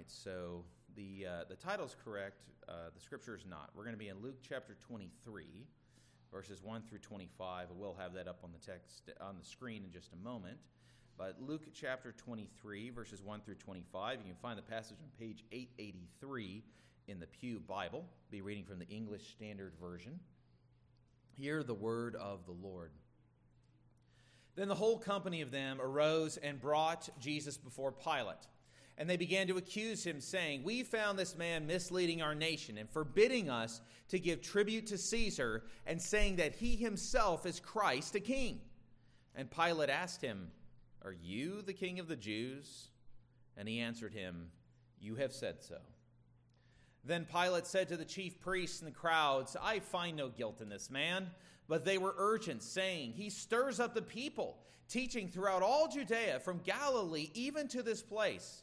tonight. So the uh, the title's correct. Uh, the scripture is not. We're going to be in Luke chapter 23, verses 1 through 25. We'll have that up on the text on the screen in just a moment. But Luke chapter 23, verses 1 through 25. You can find the passage on page 883 in the Pew Bible. Be reading from the English Standard Version. Hear the word of the Lord. Then the whole company of them arose and brought Jesus before Pilate. And they began to accuse him, saying, We found this man misleading our nation and forbidding us to give tribute to Caesar, and saying that he himself is Christ, a king. And Pilate asked him, Are you the king of the Jews? And he answered him, You have said so. Then Pilate said to the chief priests and the crowds, I find no guilt in this man. But they were urgent, saying, He stirs up the people, teaching throughout all Judea, from Galilee even to this place.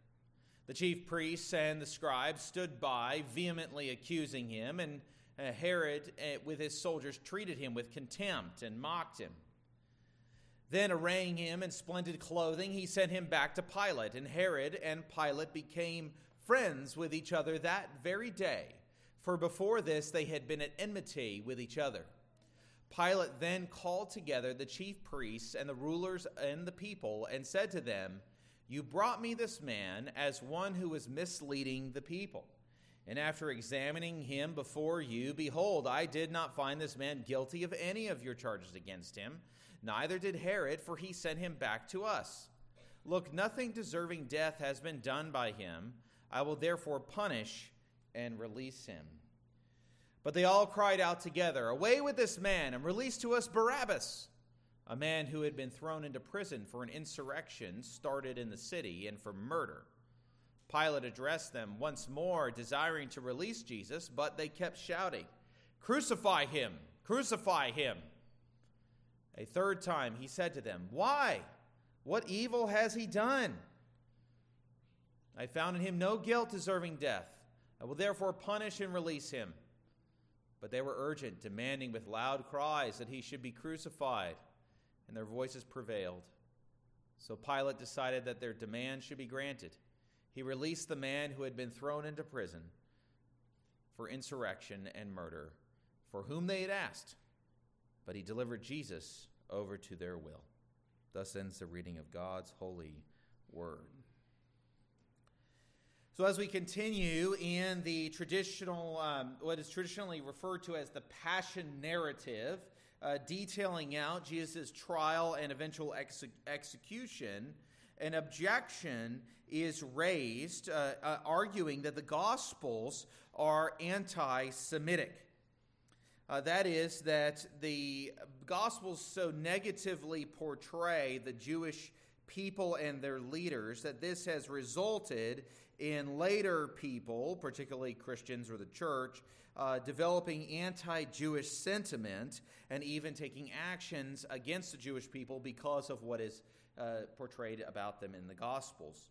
The chief priests and the scribes stood by, vehemently accusing him, and uh, Herod, uh, with his soldiers, treated him with contempt and mocked him. Then, arraying him in splendid clothing, he sent him back to Pilate, and Herod and Pilate became friends with each other that very day, for before this they had been at enmity with each other. Pilate then called together the chief priests and the rulers and the people and said to them, You brought me this man as one who is misleading the people. And after examining him before you, behold, I did not find this man guilty of any of your charges against him. Neither did Herod, for he sent him back to us. Look, nothing deserving death has been done by him. I will therefore punish and release him. But they all cried out together, Away with this man, and release to us Barabbas, a man who had been thrown into prison for an insurrection started in the city and for murder. Pilate addressed them once more, desiring to release Jesus, but they kept shouting, Crucify him! Crucify him! A third time he said to them, Why? What evil has he done? I found in him no guilt deserving death. I will therefore punish and release him. But they were urgent, demanding with loud cries that he should be crucified, and their voices prevailed. So Pilate decided that their demand should be granted. He released the man who had been thrown into prison for insurrection and murder, for whom they had asked, but he delivered Jesus over to their will. Thus ends the reading of God's holy word. So, as we continue in the traditional, um, what is traditionally referred to as the Passion narrative, uh, detailing out Jesus' trial and eventual ex- execution, an objection is raised, uh, uh, arguing that the Gospels are anti Semitic. Uh, that is, that the Gospels so negatively portray the Jewish people and their leaders that this has resulted in later people, particularly Christians or the church, uh, developing anti Jewish sentiment and even taking actions against the Jewish people because of what is uh, portrayed about them in the Gospels.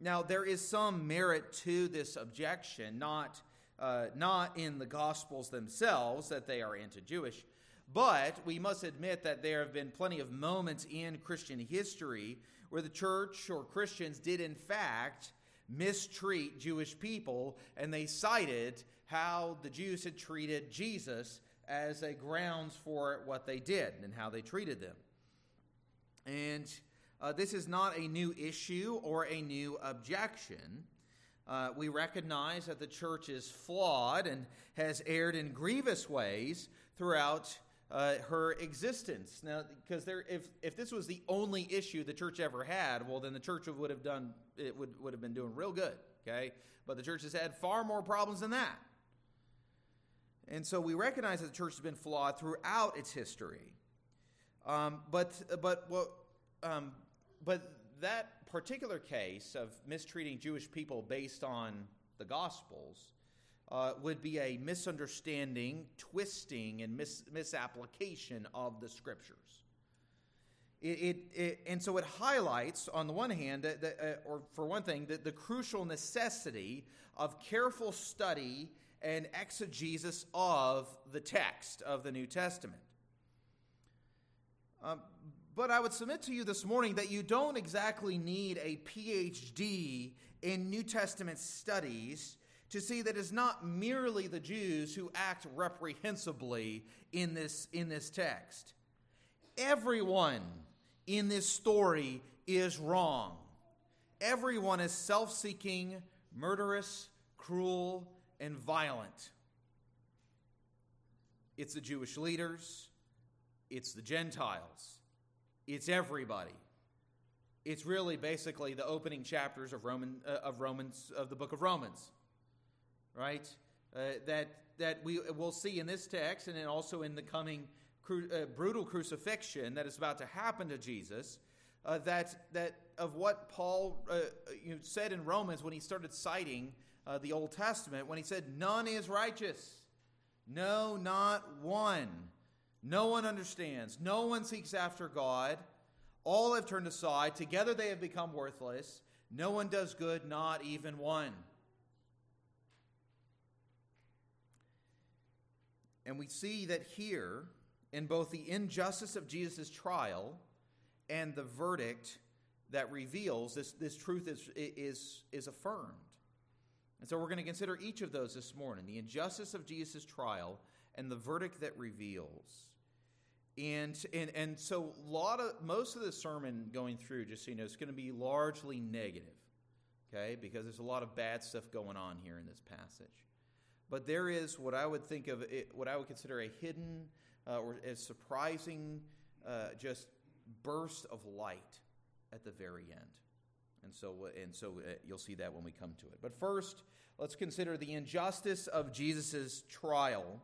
Now, there is some merit to this objection, not, uh, not in the Gospels themselves that they are anti Jewish, but we must admit that there have been plenty of moments in Christian history where the church or Christians did, in fact, mistreat Jewish people, and they cited how the Jews had treated Jesus as a grounds for what they did and how they treated them. And uh, this is not a new issue or a new objection. Uh, we recognize that the church is flawed and has erred in grievous ways throughout uh, her existence. Now, because there, if if this was the only issue the church ever had, well, then the church would have done it would would have been doing real good. Okay, but the church has had far more problems than that. And so we recognize that the church has been flawed throughout its history. Um, but but what um, but that particular case of mistreating Jewish people based on the Gospels uh, would be a misunderstanding, twisting, and mis- misapplication of the scriptures. It, it, it, and so it highlights, on the one hand, that, that, uh, or for one thing, that the crucial necessity of careful study and exegesis of the text of the New Testament. Um, but I would submit to you this morning that you don't exactly need a PhD in New Testament studies to see that it's not merely the Jews who act reprehensibly in this, in this text. Everyone in this story is wrong. Everyone is self seeking, murderous, cruel, and violent. It's the Jewish leaders, it's the Gentiles, it's everybody. It's really basically the opening chapters of Roman uh, of Romans of the book of Romans, right? Uh, that that we will see in this text, and then also in the coming cru- uh, brutal crucifixion that is about to happen to Jesus. Uh, that that of what Paul uh, you know, said in Romans when he started citing uh, the Old Testament when he said, None is righteous. No, not one. No one understands. No one seeks after God. All have turned aside. Together they have become worthless. No one does good, not even one. And we see that here, in both the injustice of Jesus' trial and the verdict that reveals this, this truth is, is, is affirmed. And so we're going to consider each of those this morning the injustice of Jesus' trial and the verdict that reveals. And, and, and so lot of, most of the sermon going through, just so you know, is going to be largely negative, okay, because there's a lot of bad stuff going on here in this passage. But there is what I would think of, what I would consider a hidden uh, or a surprising uh, just burst of light at the very end. And so, and so uh, you'll see that when we come to it. But first, let's consider the injustice of Jesus' trial,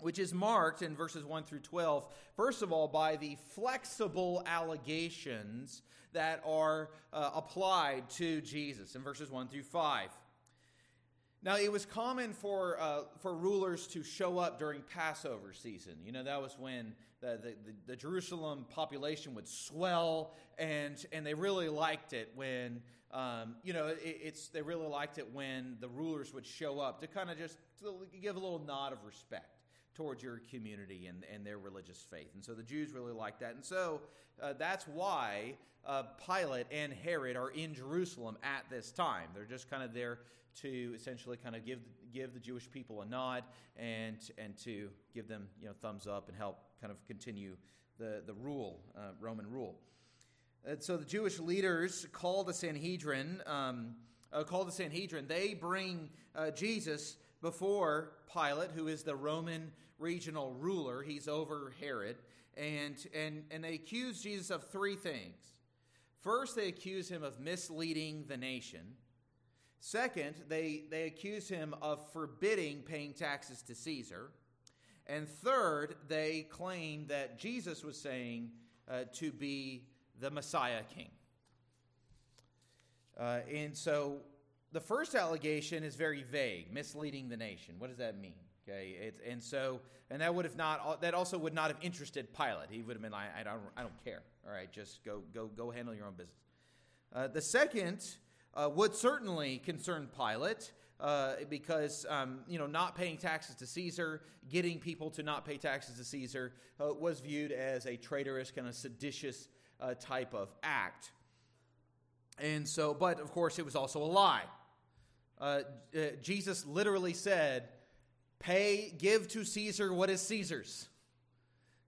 which is marked in verses 1 through 12, first of all, by the flexible allegations that are uh, applied to Jesus in verses 1 through 5. Now, it was common for, uh, for rulers to show up during Passover season. You know, that was when the, the, the, Jerusalem population would swell, and, and they really liked it when, um, you know, it, it's, they really liked it when the rulers would show up to kind of just give a little nod of respect towards your community and, and their religious faith. And so the Jews really liked that. And so uh, that's why uh, Pilate and Herod are in Jerusalem at this time. They're just kind of there to essentially kind of give give the Jewish people a nod and and to give them you know thumbs up and help kind of continue the the rule uh, Roman rule. And so the Jewish leaders call the Sanhedrin. Um, uh, call the Sanhedrin. They bring uh, Jesus before Pilate, who is the Roman regional ruler. He's over Herod, and and and they accuse Jesus of three things. First, they accuse him of misleading the nation. Second, they, they accuse him of forbidding paying taxes to Caesar. And third, they claim that Jesus was saying uh, to be the Messiah king. Uh, and so the first allegation is very vague, misleading the nation. What does that mean? Okay, it's, and so and that would have not that also would not have interested Pilate. He would have been like, I don't, I don't care. All right, just go, go, go handle your own business. Uh, the second uh, would certainly concern Pilate. Uh, because um, you know not paying taxes to Caesar, getting people to not pay taxes to Caesar uh, was viewed as a traitorous, kind of seditious uh, type of act. And so, but of course, it was also a lie. Uh, uh, Jesus literally said, "Pay, give to Caesar what is Caesar's."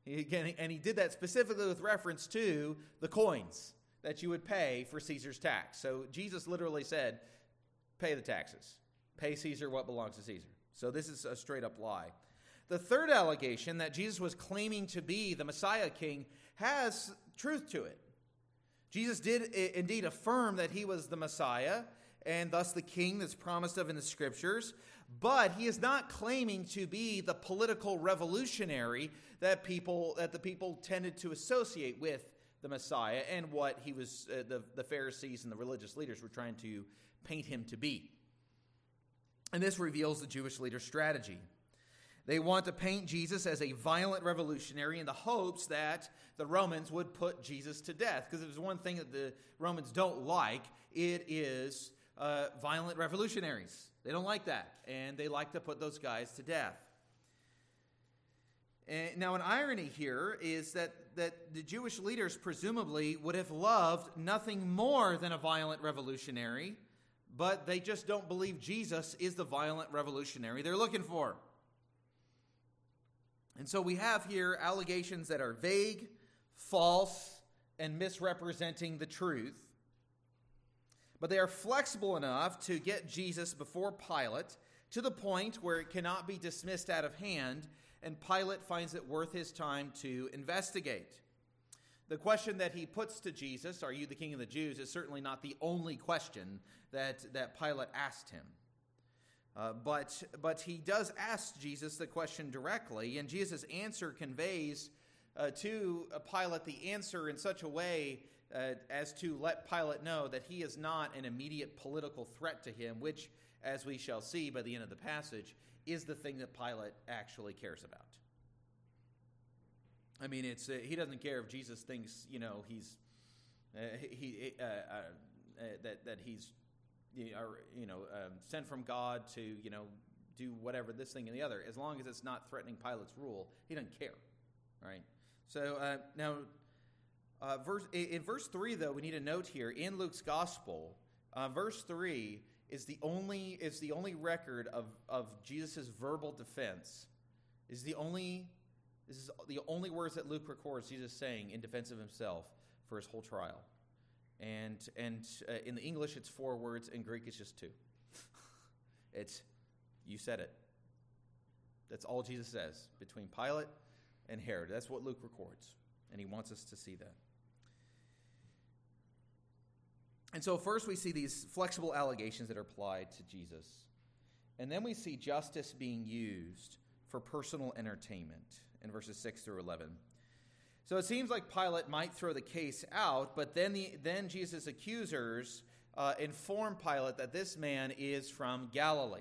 He, and he did that specifically with reference to the coins that you would pay for Caesar's tax. So Jesus literally said, pay the taxes, pay Caesar what belongs to Caesar. So this is a straight up lie. The third allegation that Jesus was claiming to be the Messiah king has truth to it. Jesus did indeed affirm that he was the Messiah and thus the king that's promised of in the scriptures, but he is not claiming to be the political revolutionary that people that the people tended to associate with the Messiah and what he was, uh, the, the Pharisees and the religious leaders were trying to paint him to be. And this reveals the Jewish leader's strategy. They want to paint Jesus as a violent revolutionary in the hopes that the Romans would put Jesus to death. Because if there's one thing that the Romans don't like, it is uh, violent revolutionaries. They don't like that. And they like to put those guys to death. And now, an irony here is that, that the Jewish leaders presumably would have loved nothing more than a violent revolutionary, but they just don't believe Jesus is the violent revolutionary they're looking for. And so we have here allegations that are vague, false, and misrepresenting the truth. But they are flexible enough to get Jesus before Pilate to the point where it cannot be dismissed out of hand and Pilate finds it worth his time to investigate. The question that he puts to Jesus, Are you the king of the Jews? is certainly not the only question that, that Pilate asked him. Uh, but, but he does ask Jesus the question directly, and Jesus' answer conveys uh, to Pilate the answer in such a way uh, as to let Pilate know that he is not an immediate political threat to him, which, as we shall see by the end of the passage, is the thing that Pilate actually cares about. I mean, it's uh, he doesn't care if Jesus thinks you know he's uh, he uh, uh, uh, that that he's you know um, sent from God to you know do whatever this thing and the other. As long as it's not threatening Pilate's rule, he doesn't care, right? So now, verse in verse three though we need a note here in Luke's gospel. verse three is the only is the only record of of Jesus' verbal defense. Is the only this is the only words that Luke records Jesus saying in defense of himself for his whole trial. And and uh, in the English it's four words, in Greek it's just two. it's you said it. That's all Jesus says between Pilate and Herod. That's what Luke records, and he wants us to see that. And so, first, we see these flexible allegations that are applied to Jesus. And then we see justice being used for personal entertainment in verses 6 through 11. So it seems like Pilate might throw the case out, but then, the, then Jesus' accusers uh, inform Pilate that this man is from Galilee.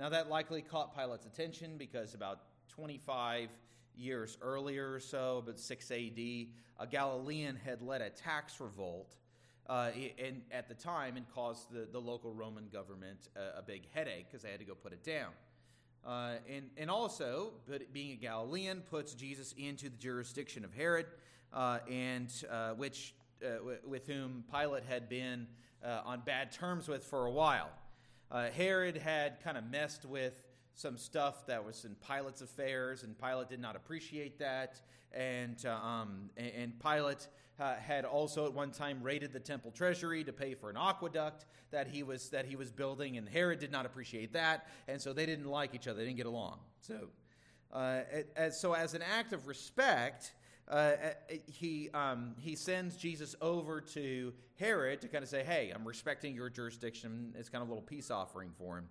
Now, that likely caught Pilate's attention because about 25 years earlier or so, about 6 AD, a Galilean had led a tax revolt uh, and at the time and caused the, the local Roman government a, a big headache because they had to go put it down. Uh, and, and also, but being a Galilean puts Jesus into the jurisdiction of Herod, uh, and uh, which uh, w- with whom Pilate had been uh, on bad terms with for a while. Herod had kind of messed with some stuff that was in Pilate's affairs, and Pilate did not appreciate that. And, um, and Pilate uh, had also at one time raided the temple treasury to pay for an aqueduct that he was that he was building, and Herod did not appreciate that, and so they didn't like each other. They didn't get along. So, uh, as, so as an act of respect. Uh, uh, he, um, he sends Jesus over to Herod to kind of say, Hey, I'm respecting your jurisdiction. It's kind of a little peace offering for him.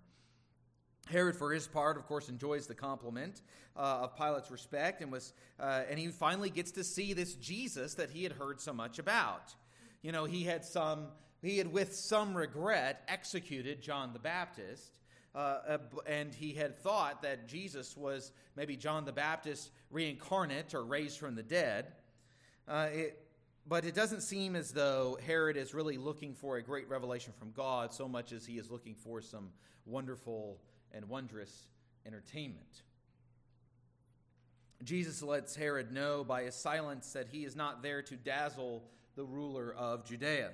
Herod, for his part, of course, enjoys the compliment uh, of Pilate's respect, and was, uh, and he finally gets to see this Jesus that he had heard so much about. You know, he had some, he had with some regret executed John the Baptist, uh, uh and he had thought that Jesus was maybe John the Baptist reincarnate or raised from the dead. Uh, it, but it doesn't seem as though Herod is really looking for a great revelation from God so much as he is looking for some wonderful and wondrous entertainment. Jesus lets Herod know by his silence that he is not there to dazzle the ruler of Judea.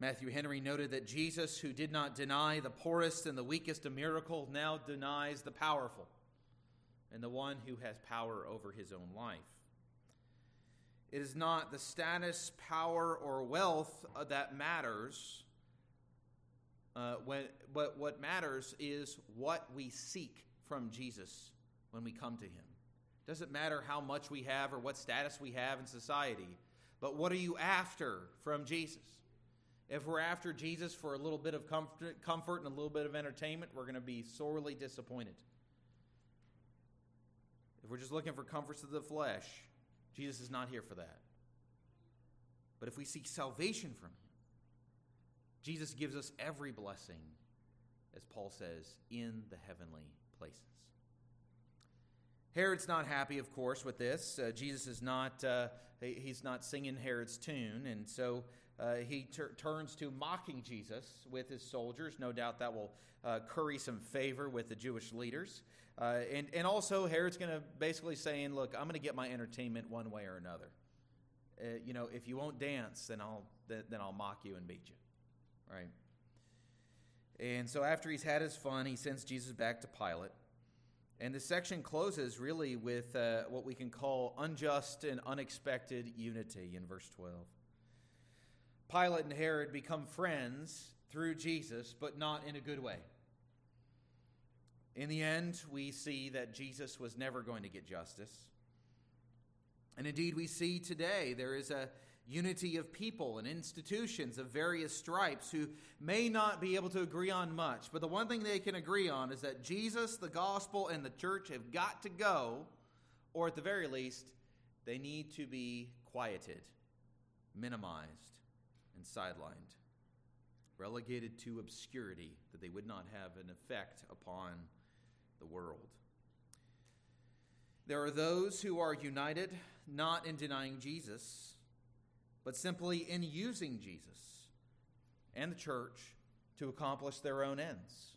Matthew Henry noted that Jesus, who did not deny the poorest and the weakest a miracle, now denies the powerful and the one who has power over his own life. It is not the status, power, or wealth that matters, uh, when, but what matters is what we seek from Jesus when we come to Him. Doesn't matter how much we have or what status we have in society, but what are you after from Jesus? If we're after Jesus for a little bit of comfort, comfort and a little bit of entertainment, we're going to be sorely disappointed. If we're just looking for comforts of the flesh, Jesus is not here for that. But if we seek salvation from Him, Jesus gives us every blessing as Paul says, in the heavenly places. Herod's not happy, of course, with this. Uh, Jesus is not, uh, he's not singing Herod's tune, and so uh, he ter- turns to mocking Jesus with his soldiers. No doubt that will uh, curry some favor with the Jewish leaders. Uh, and, and also, Herod's going to basically saying, Look, I'm going to get my entertainment one way or another. Uh, you know, if you won't dance, then I'll, then, then I'll mock you and beat you. Right? And so, after he's had his fun, he sends Jesus back to Pilate. And this section closes really with uh, what we can call unjust and unexpected unity in verse 12. Pilate and Herod become friends through Jesus, but not in a good way. In the end, we see that Jesus was never going to get justice. And indeed, we see today there is a unity of people and institutions of various stripes who may not be able to agree on much. But the one thing they can agree on is that Jesus, the gospel, and the church have got to go, or at the very least, they need to be quieted, minimized, and sidelined, relegated to obscurity that they would not have an effect upon the world. There are those who are united not in denying Jesus, but simply in using Jesus and the church to accomplish their own ends.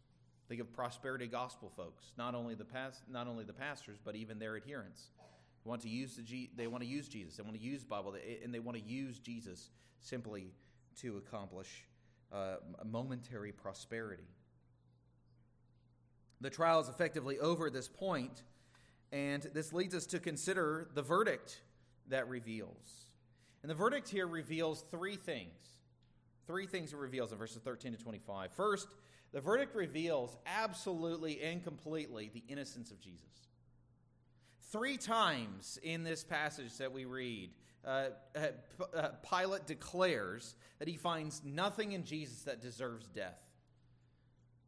Think of prosperity gospel folks, not only the past, not only the pastors, but even their adherents. They want to use the they want to use Jesus. They want to use Bible, and they want to use Jesus simply to accomplish uh, momentary prosperity. The trial is effectively over at this point, and this leads us to consider the verdict that reveals. And the verdict here reveals three things. Three things it reveals in verses 13 to 25. First, the verdict reveals absolutely and completely the innocence of Jesus. Three times in this passage that we read, uh, uh, uh, Pilate declares that he finds nothing in Jesus that deserves death.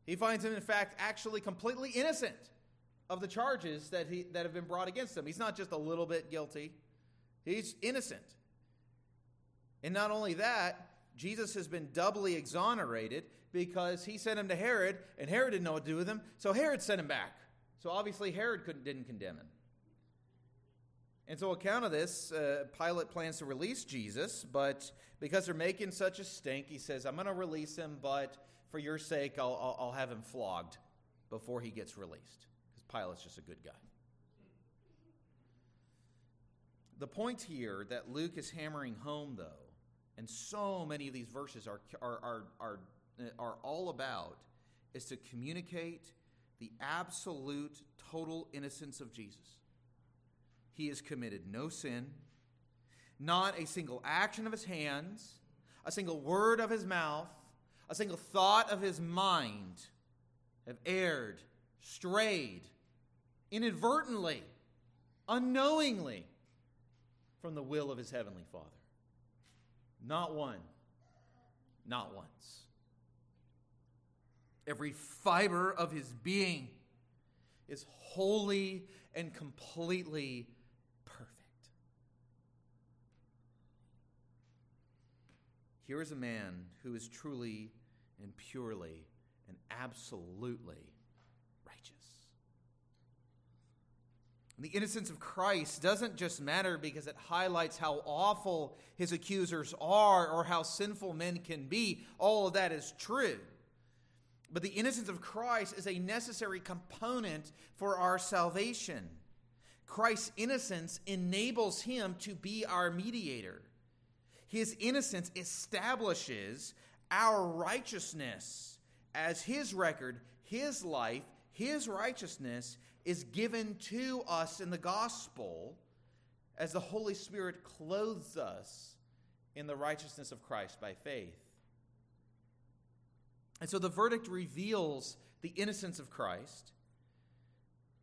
He finds him, in fact, actually completely innocent of the charges that, he, that have been brought against him. He's not just a little bit guilty, he's innocent. And not only that, Jesus has been doubly exonerated because he sent him to Herod, and Herod didn't know what to do with him, so Herod sent him back. So obviously, Herod didn't condemn him. And so, account of this, uh, Pilate plans to release Jesus, but because they're making such a stink, he says, I'm going to release him, but for your sake, I'll, I'll, I'll have him flogged before he gets released. Because Pilate's just a good guy. The point here that Luke is hammering home, though, and so many of these verses are, are, are, are, uh, are all about, is to communicate the absolute, total innocence of Jesus. He has committed no sin, not a single action of his hands, a single word of his mouth, a single thought of his mind have erred, strayed, inadvertently, unknowingly from the will of his heavenly Father. Not one, not once. Every fiber of his being is wholly and completely perfect. Here is a man who is truly and purely and absolutely righteous. The innocence of Christ doesn't just matter because it highlights how awful his accusers are or how sinful men can be. All of that is true. But the innocence of Christ is a necessary component for our salvation. Christ's innocence enables him to be our mediator. His innocence establishes our righteousness as his record, his life, his righteousness is given to us in the gospel as the Holy Spirit clothes us in the righteousness of Christ by faith. And so the verdict reveals the innocence of Christ,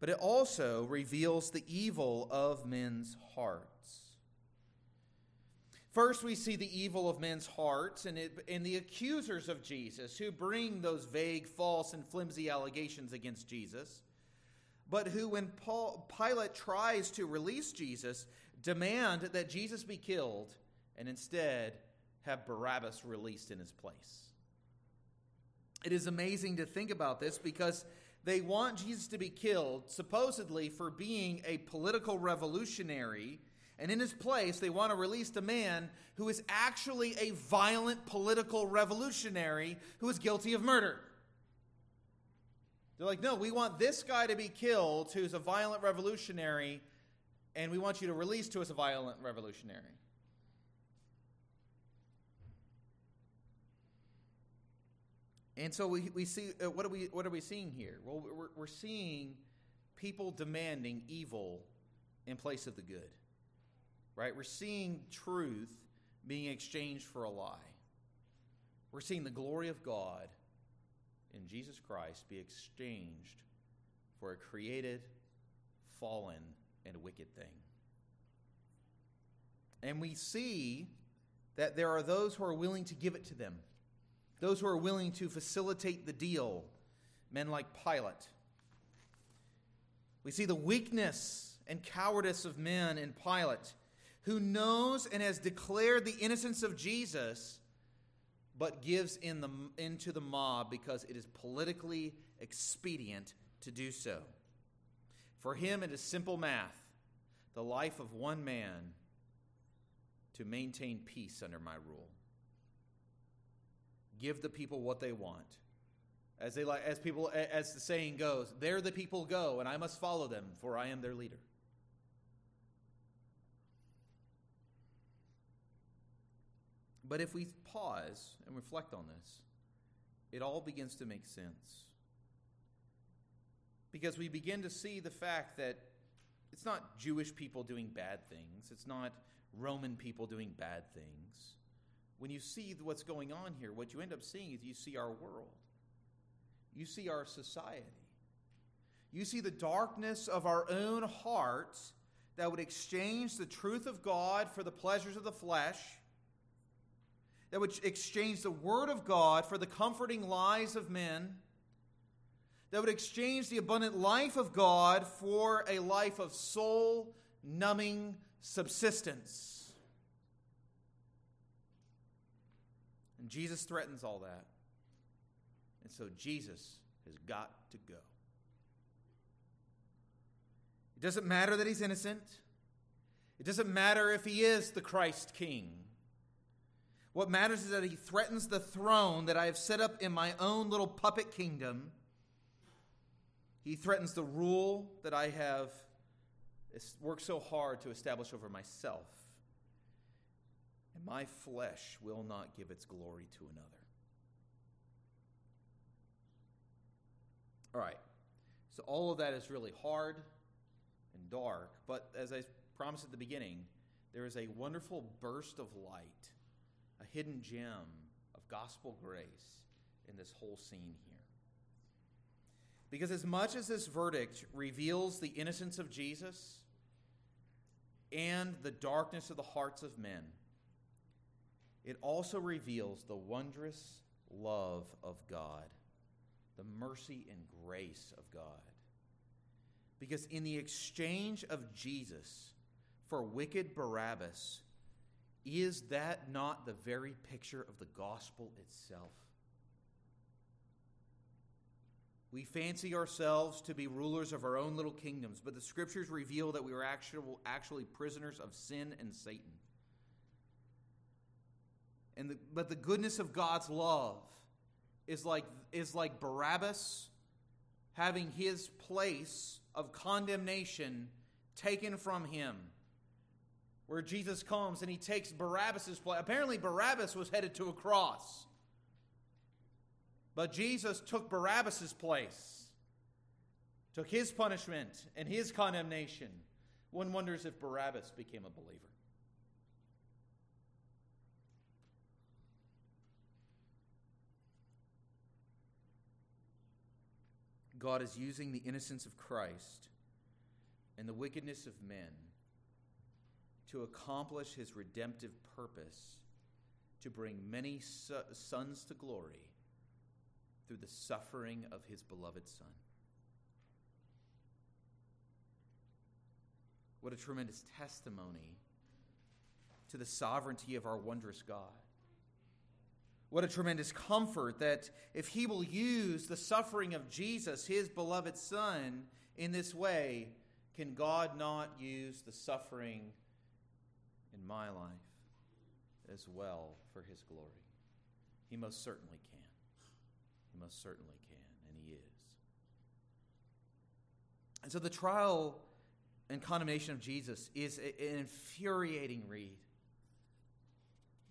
but it also reveals the evil of men's hearts. First, we see the evil of men's hearts and, it, and the accusers of Jesus who bring those vague, false, and flimsy allegations against Jesus, but who, when Paul, Pilate tries to release Jesus, demand that Jesus be killed and instead have Barabbas released in his place. It is amazing to think about this because they want Jesus to be killed, supposedly for being a political revolutionary. And in his place, they want to release a man who is actually a violent political revolutionary who is guilty of murder. They're like, no, we want this guy to be killed who's a violent revolutionary, and we want you to release to us a violent revolutionary. And so we, we see, uh, what, are we, what are we seeing here? Well, we're, we're seeing people demanding evil in place of the good, right? We're seeing truth being exchanged for a lie. We're seeing the glory of God in Jesus Christ be exchanged for a created, fallen, and wicked thing. And we see that there are those who are willing to give it to them those who are willing to facilitate the deal, men like Pilate. We see the weakness and cowardice of men in Pilate, who knows and has declared the innocence of Jesus, but gives in the, into the mob because it is politically expedient to do so. For him, it is simple math the life of one man to maintain peace under my rule give the people what they want. As they as people as the saying goes, there the people go and I must follow them for I am their leader. But if we pause and reflect on this, it all begins to make sense. Because we begin to see the fact that it's not Jewish people doing bad things, it's not Roman people doing bad things. When you see what's going on here, what you end up seeing is you see our world, you see our society, you see the darkness of our own hearts that would exchange the truth of God for the pleasures of the flesh, that would exchange the Word of God for the comforting lies of men, that would exchange the abundant life of God for a life of soul numbing subsistence. And Jesus threatens all that. And so Jesus has got to go. It doesn't matter that he's innocent. It doesn't matter if he is the Christ King. What matters is that he threatens the throne that I have set up in my own little puppet kingdom. He threatens the rule that I have worked so hard to establish over myself and my flesh will not give its glory to another. All right. So all of that is really hard and dark, but as I promised at the beginning, there is a wonderful burst of light, a hidden gem of gospel grace in this whole scene here. Because as much as this verdict reveals the innocence of Jesus and the darkness of the hearts of men, it also reveals the wondrous love of God, the mercy and grace of God. Because in the exchange of Jesus for wicked Barabbas, is that not the very picture of the gospel itself? We fancy ourselves to be rulers of our own little kingdoms, but the scriptures reveal that we are actually, actually prisoners of sin and Satan. And the, but the goodness of God's love is like, is like Barabbas having his place of condemnation taken from him. Where Jesus comes and he takes Barabbas' place. Apparently, Barabbas was headed to a cross. But Jesus took Barabbas' place, took his punishment and his condemnation. One wonders if Barabbas became a believer. God is using the innocence of Christ and the wickedness of men to accomplish his redemptive purpose to bring many sons to glory through the suffering of his beloved Son. What a tremendous testimony to the sovereignty of our wondrous God. What a tremendous comfort that if he will use the suffering of Jesus, his beloved Son, in this way, can God not use the suffering in my life as well for his glory? He most certainly can. He most certainly can, and he is. And so the trial and condemnation of Jesus is an infuriating read.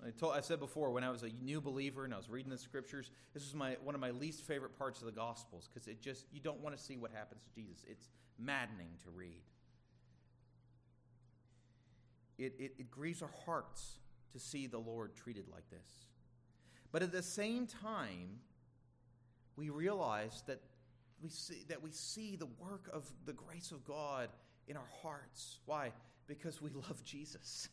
I, told, I said before, when I was a new believer and I was reading the scriptures, this was my, one of my least favorite parts of the Gospels because it just, you don't want to see what happens to Jesus. It's maddening to read. It, it, it grieves our hearts to see the Lord treated like this. But at the same time, we realize that we see, that we see the work of the grace of God in our hearts. Why? Because we love Jesus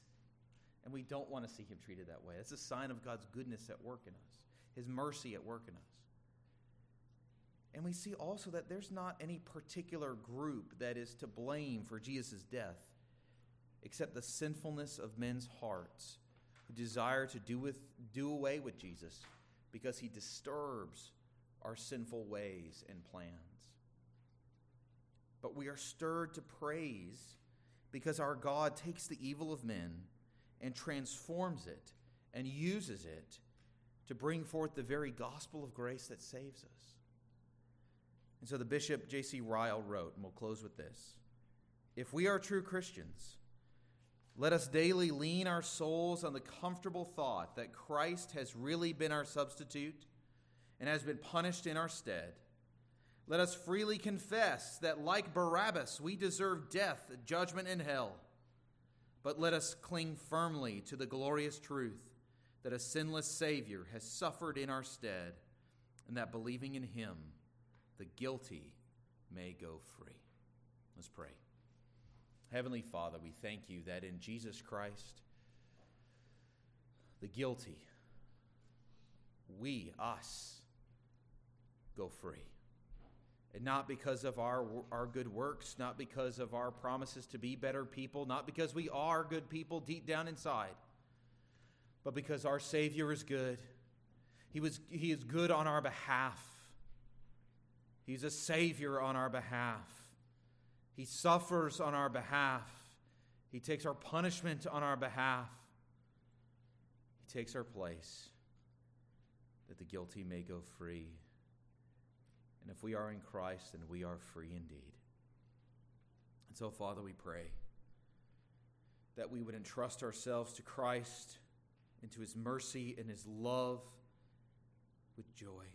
and we don't want to see him treated that way. It's a sign of God's goodness at work in us, his mercy at work in us. And we see also that there's not any particular group that is to blame for Jesus' death except the sinfulness of men's hearts who desire to do, with, do away with Jesus because he disturbs our sinful ways and plans. But we are stirred to praise because our God takes the evil of men and transforms it and uses it to bring forth the very gospel of grace that saves us. And so the bishop J.C. Ryle wrote, and we'll close with this If we are true Christians, let us daily lean our souls on the comfortable thought that Christ has really been our substitute and has been punished in our stead. Let us freely confess that, like Barabbas, we deserve death, judgment, and hell. But let us cling firmly to the glorious truth that a sinless Savior has suffered in our stead, and that believing in Him, the guilty may go free. Let's pray. Heavenly Father, we thank you that in Jesus Christ, the guilty, we, us, go free. And not because of our, our good works, not because of our promises to be better people, not because we are good people deep down inside, but because our Savior is good. He, was, he is good on our behalf. He's a Savior on our behalf. He suffers on our behalf. He takes our punishment on our behalf. He takes our place that the guilty may go free. And if we are in Christ, then we are free indeed. And so, Father, we pray that we would entrust ourselves to Christ, into his mercy and his love with joy.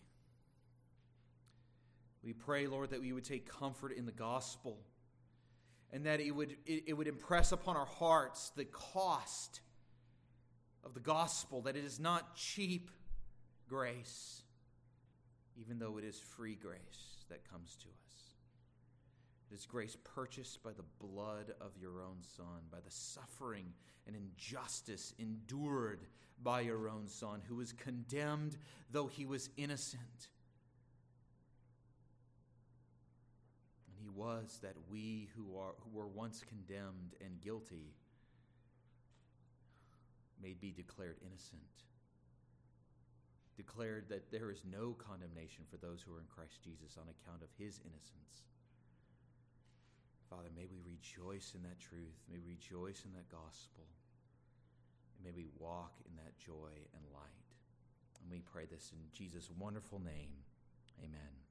We pray, Lord, that we would take comfort in the gospel and that it would, it, it would impress upon our hearts the cost of the gospel, that it is not cheap grace even though it is free grace that comes to us. It is grace purchased by the blood of your own Son, by the suffering and injustice endured by your own Son, who was condemned though he was innocent. And he was that we who, are, who were once condemned and guilty may be declared innocent declared that there is no condemnation for those who are in Christ Jesus on account of his innocence. Father, may we rejoice in that truth. May we rejoice in that gospel. And may we walk in that joy and light. And we pray this in Jesus' wonderful name. Amen.